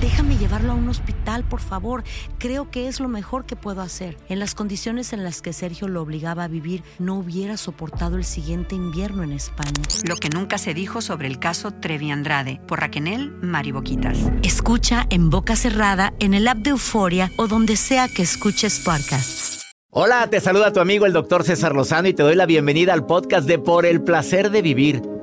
Déjame llevarlo a un hospital, por favor. Creo que es lo mejor que puedo hacer. En las condiciones en las que Sergio lo obligaba a vivir, no hubiera soportado el siguiente invierno en España. Lo que nunca se dijo sobre el caso Trevi Andrade, por Raquel Mariboquitas. Escucha en boca cerrada, en el app de Euforia o donde sea que escuches podcasts. Hola, te saluda tu amigo el doctor César Lozano y te doy la bienvenida al podcast de Por el placer de vivir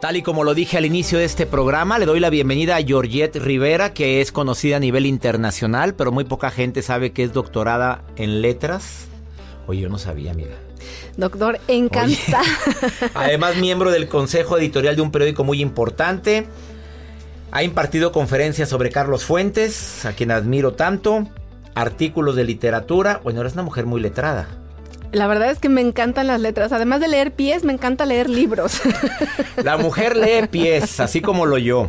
Tal y como lo dije al inicio de este programa, le doy la bienvenida a Georgette Rivera, que es conocida a nivel internacional, pero muy poca gente sabe que es doctorada en letras. Oye, yo no sabía, amiga. Doctor, encanta. además, miembro del consejo editorial de un periódico muy importante. Ha impartido conferencias sobre Carlos Fuentes, a quien admiro tanto. Artículos de literatura. Bueno, eres una mujer muy letrada. La verdad es que me encantan las letras. Además de leer pies, me encanta leer libros. La mujer lee pies, así como lo yo.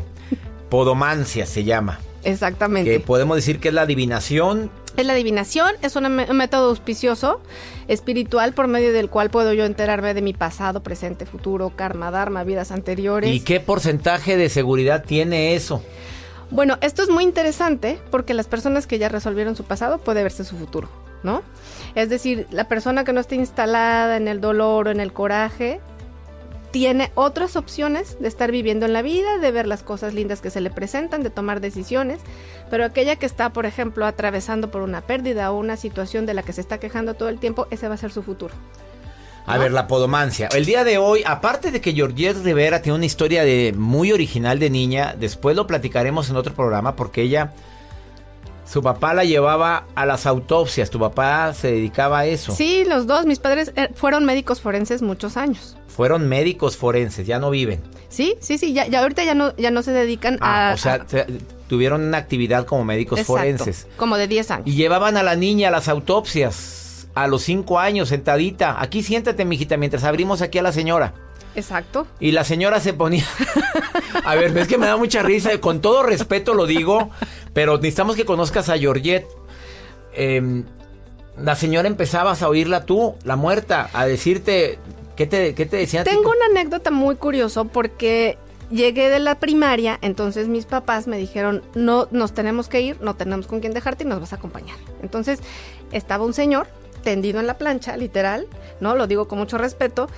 Podomancia se llama. Exactamente. Que podemos decir que es la adivinación. Es la adivinación, es un método auspicioso, espiritual, por medio del cual puedo yo enterarme de mi pasado, presente, futuro, karma, dharma, vidas anteriores. ¿Y qué porcentaje de seguridad tiene eso? Bueno, esto es muy interesante porque las personas que ya resolvieron su pasado puede verse su futuro, ¿no? Es decir, la persona que no esté instalada en el dolor o en el coraje tiene otras opciones de estar viviendo en la vida, de ver las cosas lindas que se le presentan, de tomar decisiones, pero aquella que está, por ejemplo, atravesando por una pérdida o una situación de la que se está quejando todo el tiempo, ese va a ser su futuro. A ver, la podomancia. El día de hoy, aparte de que Georgette Rivera tiene una historia de muy original de niña, después lo platicaremos en otro programa porque ella, su papá la llevaba a las autopsias, tu papá se dedicaba a eso. Sí, los dos, mis padres eh, fueron médicos forenses muchos años. Fueron médicos forenses, ya no viven. Sí, sí, sí, ya, ya ahorita ya no, ya no se dedican ah, a... O sea, tuvieron una actividad como médicos Exacto, forenses. Como de 10 años. Y llevaban a la niña a las autopsias a los cinco años, sentadita. Aquí siéntate, mijita, mientras abrimos aquí a la señora. Exacto. Y la señora se ponía. a ver, es que me da mucha risa. Con todo respeto lo digo, pero necesitamos que conozcas a Georgette. Eh, la señora empezabas a oírla tú, la muerta, a decirte. ¿Qué te, qué te decía? Tengo una anécdota muy curiosa porque llegué de la primaria, entonces mis papás me dijeron, no, nos tenemos que ir, no tenemos con quién dejarte y nos vas a acompañar. Entonces estaba un señor tendido en la plancha, literal, ¿no? Lo digo con mucho respeto.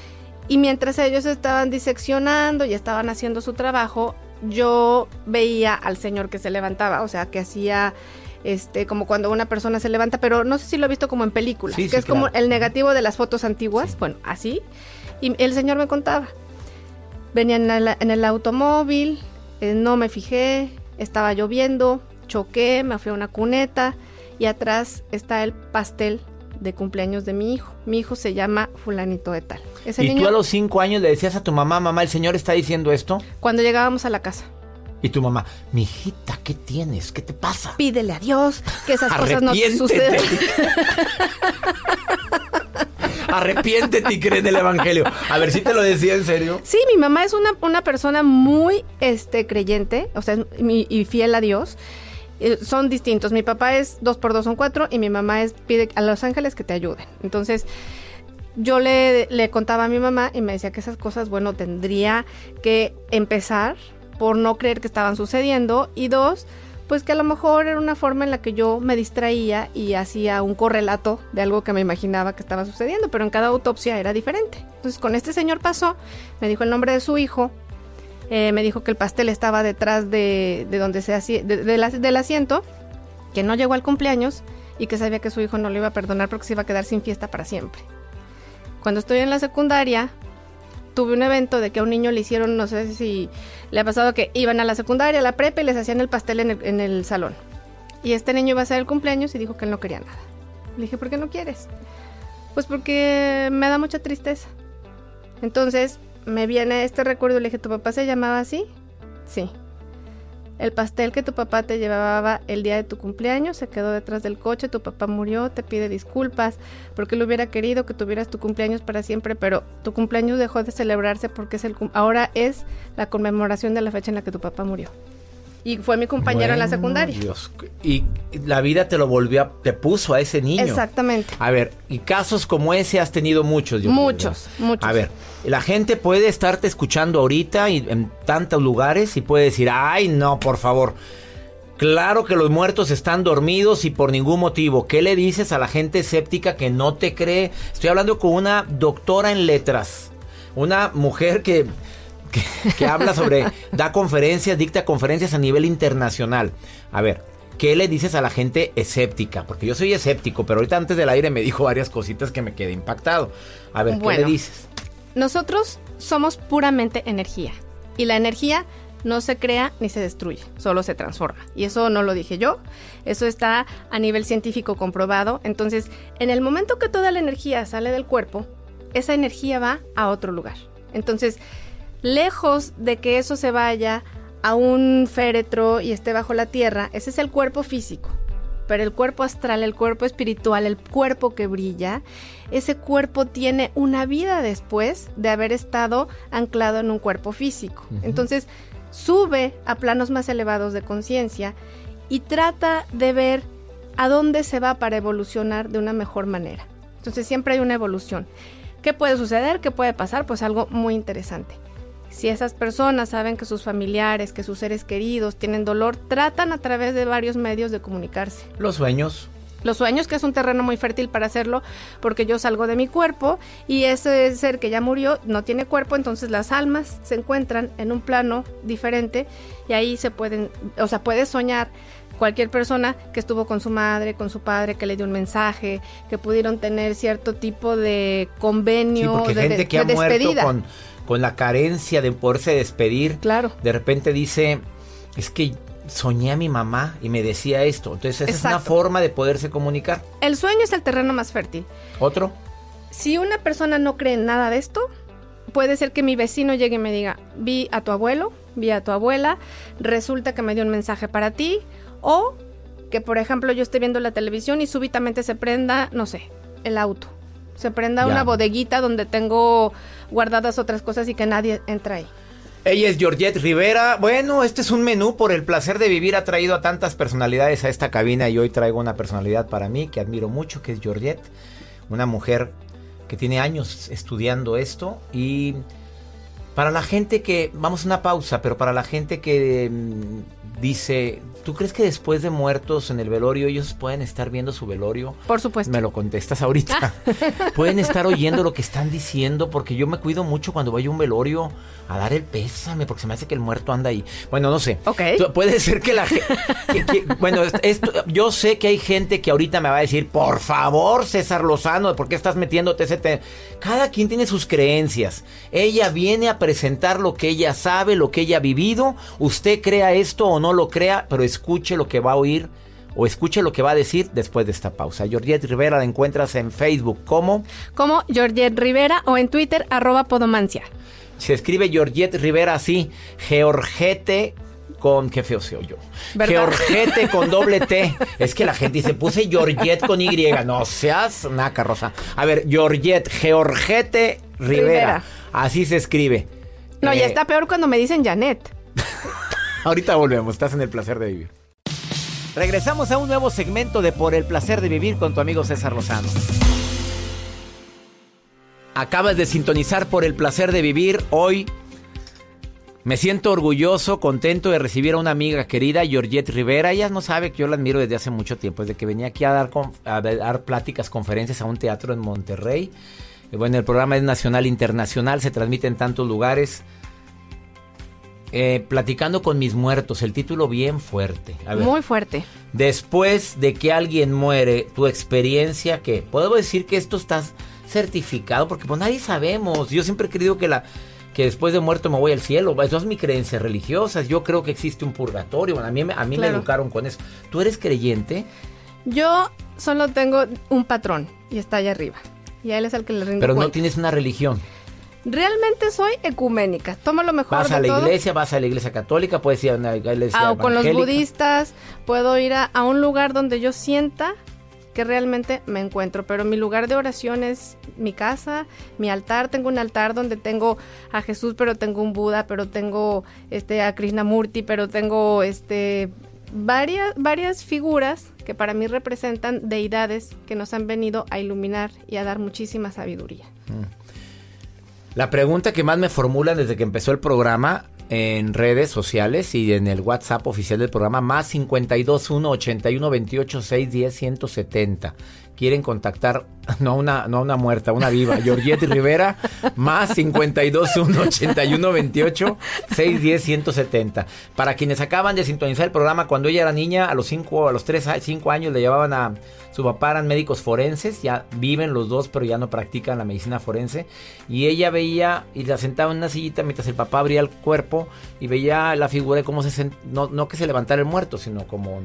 Y mientras ellos estaban diseccionando y estaban haciendo su trabajo, yo veía al señor que se levantaba, o sea, que hacía este como cuando una persona se levanta, pero no sé si lo he visto como en películas, Sí, que sí, es como el negativo de las fotos antiguas, bueno, así. Y el señor me contaba. Venía en el, en el automóvil, eh, no me fijé, estaba lloviendo, choqué, me fui a una cuneta y atrás está el pastel de cumpleaños de mi hijo. Mi hijo se llama fulanito de tal. Ese y niño, tú a los cinco años le decías a tu mamá, mamá, el señor está diciendo esto. cuando llegábamos a la casa, Y tu mamá, mijita, ¿qué tienes? ¿Qué te pasa? pídele a Dios que esas cosas no te Arrepiéntete. sucedan. Arrepiéntete y cree en el evangelio. A ver si te lo decía en serio. Sí, mi mamá es una, una persona muy este, creyente, o sea, mi- y fiel a Dios. Eh, son distintos. Mi papá es dos por dos son cuatro y mi mamá es pide a los ángeles que te ayuden. Entonces, yo le, le contaba a mi mamá y me decía que esas cosas, bueno, tendría que empezar por no creer que estaban sucediendo y dos, pues que a lo mejor era una forma en la que yo me distraía y hacía un correlato de algo que me imaginaba que estaba sucediendo, pero en cada autopsia era diferente. Entonces con este señor pasó, me dijo el nombre de su hijo, eh, me dijo que el pastel estaba detrás de, de donde se hacía, de- de la- del asiento, que no llegó al cumpleaños y que sabía que su hijo no lo iba a perdonar porque se iba a quedar sin fiesta para siempre. Cuando estoy en la secundaria, tuve un evento de que a un niño le hicieron, no sé si le ha pasado que iban a la secundaria, a la prepa y les hacían el pastel en el, en el salón. Y este niño iba a hacer el cumpleaños y dijo que él no quería nada. Le dije, ¿por qué no quieres? Pues porque me da mucha tristeza. Entonces me viene este recuerdo y le dije, ¿tu papá se llamaba así? Sí. El pastel que tu papá te llevaba el día de tu cumpleaños se quedó detrás del coche, tu papá murió, te pide disculpas porque él hubiera querido que tuvieras tu cumpleaños para siempre, pero tu cumpleaños dejó de celebrarse porque es el ahora es la conmemoración de la fecha en la que tu papá murió. Y fue mi compañero en la secundaria. Dios. Y la vida te lo volvió, a, te puso a ese niño. Exactamente. A ver, y casos como ese has tenido muchos. Yo muchos, muchos. A ver, la gente puede estarte escuchando ahorita y en tantos lugares y puede decir, ay, no, por favor. Claro que los muertos están dormidos y por ningún motivo. ¿Qué le dices a la gente escéptica que no te cree? Estoy hablando con una doctora en letras. Una mujer que que, habla sobre, da conferencias, dicta conferencias a nivel internacional. A ver, ¿qué le dices a la gente escéptica? Porque yo soy escéptico, pero ahorita antes del aire me dijo varias cositas que me quedé impactado. A ver, ¿qué le dices? Nosotros somos puramente energía. Y la energía no se crea ni se destruye, solo se transforma. Y eso no lo dije yo, eso está a nivel científico comprobado. Entonces, en el momento que toda la energía sale del cuerpo, esa energía va a otro lugar. Entonces, lejos de que eso se vaya a un féretro y esté bajo la tierra, ese es el cuerpo físico. Pero el cuerpo astral, el cuerpo espiritual, el cuerpo que brilla, ese cuerpo tiene una vida después de haber estado anclado en un cuerpo físico. Entonces, sube a planos más elevados de conciencia y trata de ver a dónde se va para evolucionar de una mejor manera. Entonces, siempre hay una evolución. ¿Qué puede suceder? ¿Qué puede pasar? Pues algo muy interesante. Si esas personas saben que sus familiares, que sus seres queridos tienen dolor, tratan a través de varios medios de comunicarse. Los sueños. Los sueños, que es un terreno muy fértil para hacerlo, porque yo salgo de mi cuerpo y ese ser que ya murió no tiene cuerpo, entonces las almas se encuentran en un plano diferente y ahí se pueden, o sea, puede soñar cualquier persona que estuvo con su madre, con su padre, que le dio un mensaje, que pudieron tener cierto tipo de convenio, de, gente que ha despedida. Muerto con con la carencia de poderse despedir. Claro. De repente dice, es que soñé a mi mamá y me decía esto. Entonces esa es una forma de poderse comunicar. El sueño es el terreno más fértil. ¿Otro? Si una persona no cree en nada de esto, puede ser que mi vecino llegue y me diga, vi a tu abuelo, vi a tu abuela, resulta que me dio un mensaje para ti, o que por ejemplo yo esté viendo la televisión y súbitamente se prenda, no sé, el auto se prenda una bodeguita donde tengo guardadas otras cosas y que nadie entra ahí. Ella es Georgette Rivera. Bueno, este es un menú por el placer de vivir. Ha traído a tantas personalidades a esta cabina y hoy traigo una personalidad para mí que admiro mucho, que es Georgette. Una mujer que tiene años estudiando esto y para la gente que, vamos a una pausa, pero para la gente que mm, dice, ¿Tú crees que después de muertos en el velorio ellos pueden estar viendo su velorio? Por supuesto. Me lo contestas ahorita. pueden estar oyendo lo que están diciendo porque yo me cuido mucho cuando voy a un velorio a dar el pésame porque se me hace que el muerto anda ahí. Bueno, no sé. Ok. Puede ser que la gente... bueno, esto, yo sé que hay gente que ahorita me va a decir, por favor, César Lozano, ¿por qué estás metiéndote ese tema? Cada quien tiene sus creencias. Ella viene a presentar lo que ella sabe, lo que ella ha vivido. Usted crea esto o no lo crea, pero es escuche lo que va a oír o escuche lo que va a decir después de esta pausa. Georgette Rivera la encuentras en Facebook como... Como Georgette Rivera o en Twitter arroba Podomancia. Se escribe Georgette Rivera así, Georgette con... Qué feo se oyó. Georgette con doble T. Es que la gente dice, puse Georgette con Y. No seas una carroza. A ver, Georgette, Georgette Rivera. Así se escribe. No, ya eh, está peor cuando me dicen Janet. Ahorita volvemos, estás en el placer de vivir. Regresamos a un nuevo segmento de Por el placer de vivir con tu amigo César Lozano. Acabas de sintonizar por el placer de vivir hoy. Me siento orgulloso, contento de recibir a una amiga querida, Georgette Rivera. Ella no sabe que yo la admiro desde hace mucho tiempo, desde que venía aquí a dar, a dar pláticas, conferencias a un teatro en Monterrey. Bueno, el programa es nacional, internacional, se transmite en tantos lugares. Eh, platicando con mis muertos, el título bien fuerte. Muy fuerte. Después de que alguien muere, tu experiencia, ¿qué? Puedo decir que esto está certificado porque pues nadie sabemos. Yo siempre he creído que la que después de muerto me voy al cielo. Eso es mi creencia religiosa. Yo creo que existe un purgatorio. a mí, a mí me educaron con eso. ¿Tú eres creyente? Yo solo tengo un patrón y está allá arriba. y a él es el que le rinde Pero no tienes una religión. Realmente soy ecuménica. Tomo lo mejor Vas de a la todo. iglesia, vas a la iglesia católica, puedes ir a una iglesia Ah, o con los budistas, puedo ir a, a un lugar donde yo sienta que realmente me encuentro, pero mi lugar de oración es mi casa, mi altar, tengo un altar donde tengo a Jesús, pero tengo un Buda, pero tengo este a Krishnamurti, pero tengo este varias varias figuras que para mí representan deidades que nos han venido a iluminar y a dar muchísima sabiduría. La pregunta que más me formulan desde que empezó el programa en redes sociales y en el WhatsApp oficial del programa, más 521 81 28 610 170. Quieren contactar, no a una, no una muerta, una viva. Georgette Rivera, más 521 81 28 610 170. Para quienes acaban de sintonizar el programa, cuando ella era niña, a los 5 a los 3, 5 años le llevaban a su papá, eran médicos forenses, ya viven los dos, pero ya no practican la medicina forense. Y ella veía y la sentaba en una sillita mientras el papá abría el cuerpo y veía la figura de cómo se sent- no, no que se levantara el muerto, sino como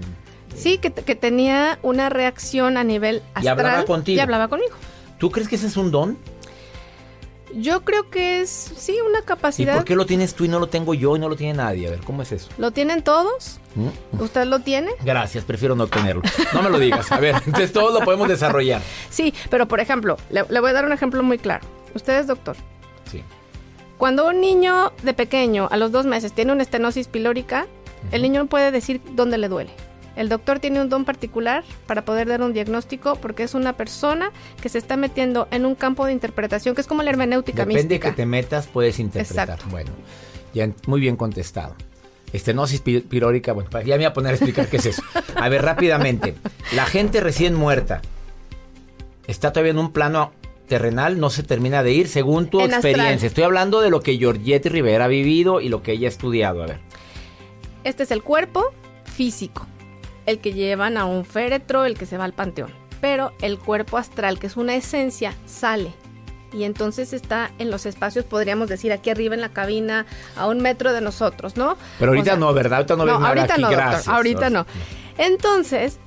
Sí, que, que tenía una reacción a nivel astral. Y hablaba contigo. Y hablaba conmigo. ¿Tú crees que ese es un don? Yo creo que es, sí, una ¿Y capacidad. por qué lo tienes tú y no lo tengo yo y no lo tiene nadie? A ver, ¿cómo es eso? ¿Lo tienen todos? ¿Mm? ¿Usted lo tiene? Gracias, prefiero no tenerlo. No me lo digas. A ver, entonces todo lo podemos desarrollar. Sí, pero por ejemplo, le, le voy a dar un ejemplo muy claro. Usted es doctor. Sí. Cuando un niño de pequeño, a los dos meses, tiene una estenosis pilórica, el niño no puede decir dónde le duele. El doctor tiene un don particular para poder dar un diagnóstico porque es una persona que se está metiendo en un campo de interpretación que es como la hermenéutica Depende mística. que te metas, puedes interpretar. Exacto. Bueno, ya muy bien contestado. Estenosis pi- pilórica, bueno, ya me voy a poner a explicar qué es eso. A ver, rápidamente. La gente recién muerta está todavía en un plano terrenal, no se termina de ir según tu En astral. experiencia. Estoy hablando de lo que Georgette Rivera ha vivido y lo que ella ha estudiado. A ver. Este es el cuerpo físico, el que llevan a un féretro, el que se va al panteón. Pero el cuerpo astral, que es una esencia, sale. Y entonces está en los espacios, podríamos decir, aquí arriba en la cabina, a un metro de nosotros, ¿no? Pero ahorita O sea, no, ¿verdad? Ahorita no ves nada ahorita aquí, no, doctor, ahorita no. Entonces,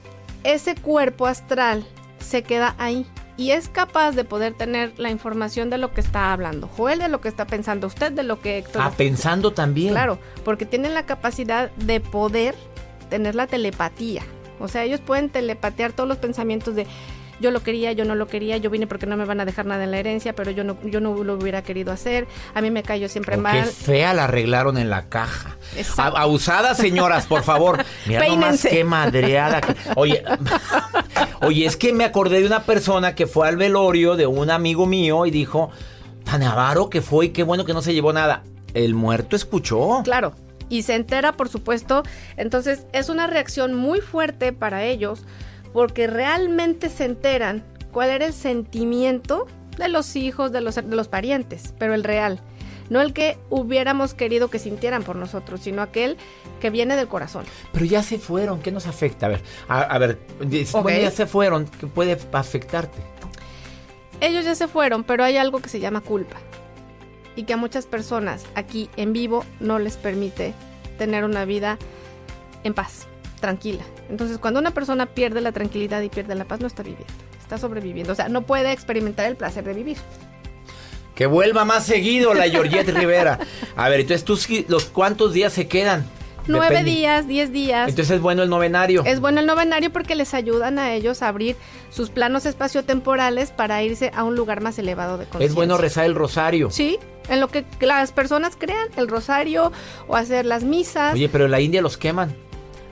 ese cuerpo astral se queda ahí y es capaz de poder tener la información de lo que está hablando. Joel de lo que está pensando, usted de lo que Héctor Ah, pensando también. Claro, porque tienen la capacidad de poder tener la telepatía. O sea, ellos pueden telepatear todos los pensamientos de yo lo quería, yo no lo quería, yo vine porque no me van a dejar nada en la herencia, pero yo no, yo no lo hubiera querido hacer, a mí me cayó siempre Oh, Qué mal. fea la arreglaron en la caja. Exacto. A- Abusada, señoras, por favor. Mira nomás qué madreada. que- Oye, oye, es que me acordé de una persona que fue al velorio de un amigo mío y dijo, tan avaro que fue y qué bueno que no se llevó nada. El muerto escuchó. Claro. Y se entera, por supuesto. Entonces, es una reacción muy fuerte para ellos porque realmente se enteran cuál era el sentimiento de los hijos, de los, de los parientes, pero el real. No el que hubiéramos querido que sintieran por nosotros, sino aquel que viene del corazón. Pero ya se fueron, ¿qué nos afecta? A ver, a, a ver, dices, Ok. bueno, ya se fueron, ¿qué puede afectarte? Ellos ya se fueron, pero hay algo que se llama culpa. Y que a muchas personas aquí en vivo no les permite tener una vida en paz, tranquila. Entonces, cuando una persona pierde la tranquilidad y pierde la paz, no está viviendo, está sobreviviendo. O sea, no puede experimentar el placer de vivir. Que vuelva más seguido la Georgette Rivera. A ver, entonces, ¿tú, los cuántos días se quedan? Nueve días, diez días. Entonces es bueno el novenario. Es bueno el novenario porque les ayudan a ellos a abrir sus planos espaciotemporales para irse a un lugar más elevado de conciencia. Es bueno rezar el rosario. Sí, en lo que las personas crean, el rosario o hacer las misas. Oye, pero en la India los queman.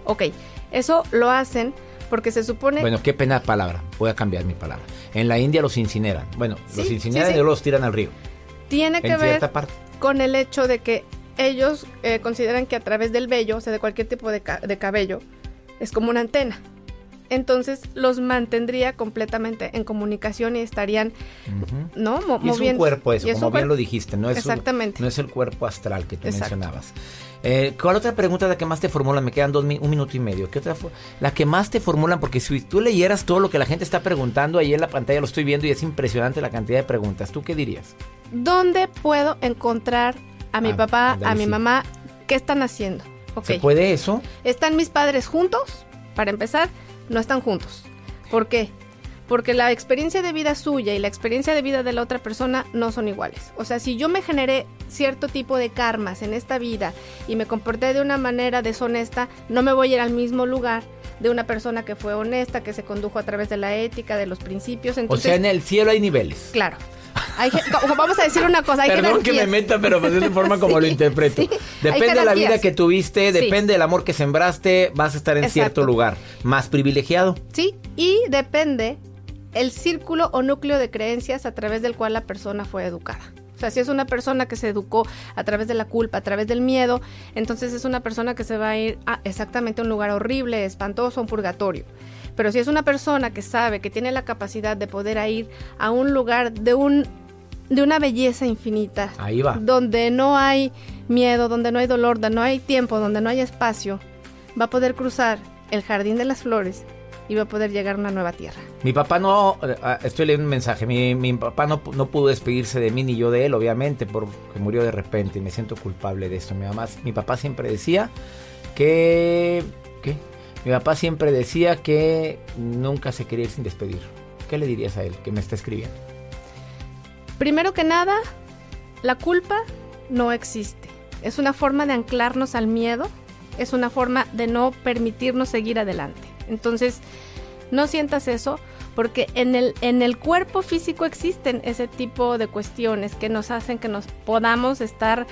Ok, eso lo hacen porque se supone... Bueno, qué pena palabra. Voy a cambiar mi palabra. En la India los incineran. Bueno, los incineran sí, sí. y luego los tiran al río. tiene que ver parte. con el hecho de que ellos eh, consideran que a través del vello, o sea, de cualquier tipo de, ca- de cabello, es como una antena. Entonces los mantendría completamente en comunicación y estarían. ¿no? Mo- Y es un cuerpo eso, es como bien cuerpo. lo dijiste. No es, un- Exactamente. no es el cuerpo astral que tú Exacto. mencionabas. Eh, ¿Cuál otra pregunta la que más te formulan? Me quedan dos, un minuto y medio. ¿Qué otra La que más te formulan, porque si tú leyeras todo lo que la gente está preguntando, ahí en la pantalla lo estoy viendo y es impresionante la cantidad de preguntas. ¿Tú qué dirías? ¿Dónde puedo encontrar a mi Ah, papá, a mi sí. mamá? ¿Qué están haciendo? Ok. ¿Se puede eso? ¿Están mis padres juntos? Para empezar, no están juntos. ¿Por qué? porque la experiencia de vida suya y la experiencia de vida de la otra persona no son iguales. O sea, si yo me generé cierto tipo de karmas en esta vida y me comporté de una manera deshonesta, no me voy a ir al mismo lugar de una persona que fue honesta, que se condujo a través de la ética, de los principios. o sea, en el cielo hay niveles. Claro. Vamos a decir una cosa. Hay Perdón que me meta, pero pues es la forma como lo interpreto. depende de la vida que tuviste, depende del amor que sembraste, vas a estar en cierto lugar más privilegiado. Sí, y depende el círculo o núcleo de creencias a través del cual la persona fue educada. O sea, si es una persona que se educó a través de la culpa, a través del miedo, entonces es una persona que se va a ir a exactamente a un lugar horrible, espantoso, un purgatorio. Pero si es una persona que sabe que tiene la capacidad de poder ir a un lugar de un de una belleza infinita, ahí va, donde no hay miedo, donde no hay dolor, donde no hay tiempo, donde no hay espacio, va a poder cruzar el jardín de las flores iba a poder llegar a una nueva tierra. Mi papá no, eh, ah, estoy leyendo un mensaje, mi, papá no, no, pudo despedirse de mí ni yo de él, obviamente, porque murió de repente y me siento culpable de esto. Mi, mamá, mi papá siempre decía que... ¿Qué? Mi papá siempre decía que nunca se quería ir sin despedir. ¿Qué le dirías a él que me está escribiendo? Primero que nada, la culpa no existe. Es una forma de anclarnos al miedo, es una forma de no permitirnos seguir adelante. Entonces, no sientas eso porque en el, en el cuerpo físico existen ese tipo de cuestiones que nos hacen que nos podamos estar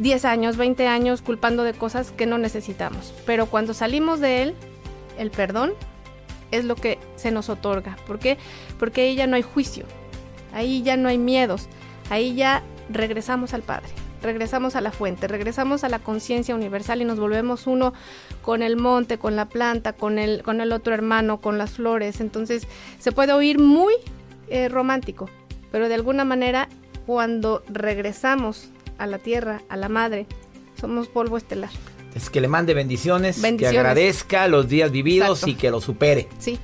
10 años, 20 años culpando de cosas que no necesitamos. Pero cuando salimos de él, el perdón es lo que se nos otorga. ¿Por qué? Porque ahí ya no hay juicio, ahí ya no hay miedos, ahí ya regresamos al Padre regresamos a la fuente, regresamos a la conciencia universal y nos volvemos uno con el monte, con la planta, con el, con el otro hermano, con las flores. Entonces se puede oír muy eh, romántico, pero de alguna manera cuando regresamos a la tierra, a la madre, somos polvo estelar. Es que le mande bendiciones, que agradezca los días vividos y que lo supere. Sí,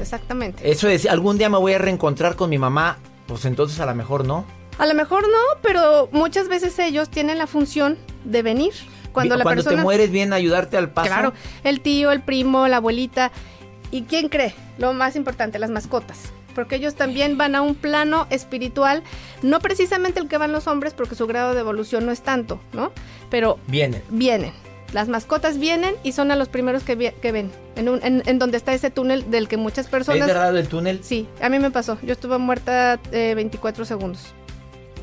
exactamente. Eso es, algún día me voy a reencontrar con mi mamá, pues entonces a lo mejor no. A lo mejor no, pero muchas veces ellos tienen la función de venir. Cuando, la Cuando te mueres vienen a ayudarte al paso. Claro, el tío, el primo, la abuelita. ¿Y quién cree? Lo más importante, las mascotas. Porque ellos también van a un plano espiritual, no precisamente el que van los hombres, porque su grado de evolución no es tanto, ¿no? Pero vienen. Vienen. Las mascotas vienen y son a los primeros que, ven. En, en, donde está ese túnel del que muchas personas. ¿Es verdad el túnel? Sí, a mí me pasó. Yo estuve muerta 24 eh, segundos.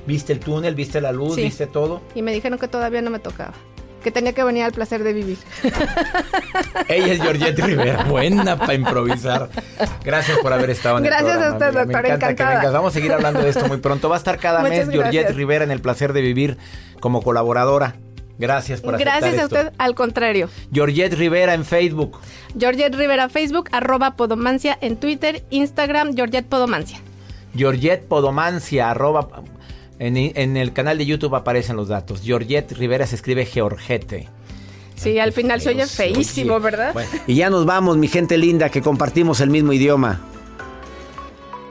¿Viste el túnel? ¿Viste la luz? ¿Viste todo? Y me dijeron que todavía no me tocaba. Que tenía que venir al placer de vivir. Ella es Georgette Rivera, buena para improvisar. Gracias por haber estado en gracias el programa. Gracias a usted, doctor, me encanta Que vengas. Vamos a seguir hablando de esto muy pronto. Va a estar cada mes Georgette Rivera en el placer de vivir como colaboradora. Gracias por aceptar Gracias a usted, al contrario. Georgette Rivera en Facebook. Georgette Rivera Facebook, arroba Podomancia en Twitter, Instagram, Georgette Podomancia. Georgette Podomancia, arroba en, el canal de YouTube aparecen los datos. Georgette Rivera se escribe Georgette. Sí, al final se oye feísimo, ¿verdad? y ya nos vamos, mi gente linda, que compartimos el mismo idioma.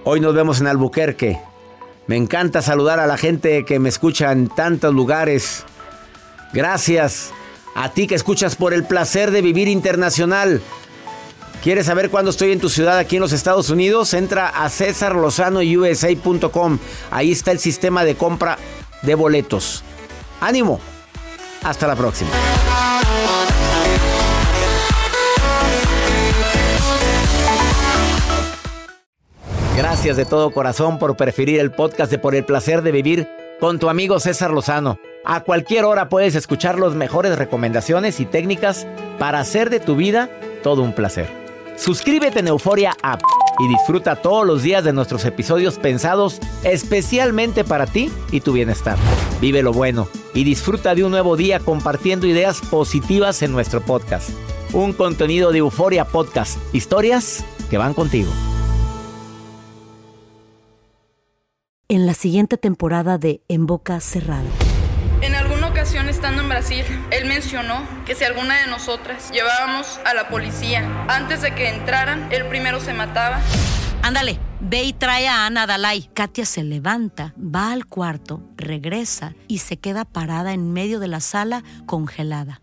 Hoy nos vemos en Albuquerque. Me encanta saludar a la gente que me escucha en tantos lugares. Gracias a ti que escuchas por el placer de vivir internacional. ¿Quieres saber cuándo estoy en tu ciudad aquí en los Estados Unidos? Entra a cesarlozanousa.com. Ahí está el sistema de compra de boletos. ¡Ánimo! Hasta la próxima. Gracias de todo corazón por preferir el podcast de Por el placer de vivir con tu amigo César Lozano. A cualquier hora puedes escuchar las mejores recomendaciones y técnicas para hacer de tu vida todo un placer. Suscríbete en Euforia App y disfruta todos los días de nuestros episodios pensados especialmente para ti y tu bienestar. Vive lo bueno y disfruta de un nuevo día compartiendo ideas positivas en nuestro podcast. Un contenido de Euforia Podcast, historias que van contigo. En la siguiente temporada de En Boca Cerrada estando en Brasil, él mencionó que si alguna de nosotras llevábamos a la policía antes de que entraran, él primero se mataba. Ándale, ve y trae a Ana Dalai. Katia se levanta, va al cuarto, regresa y se queda parada en medio de la sala congelada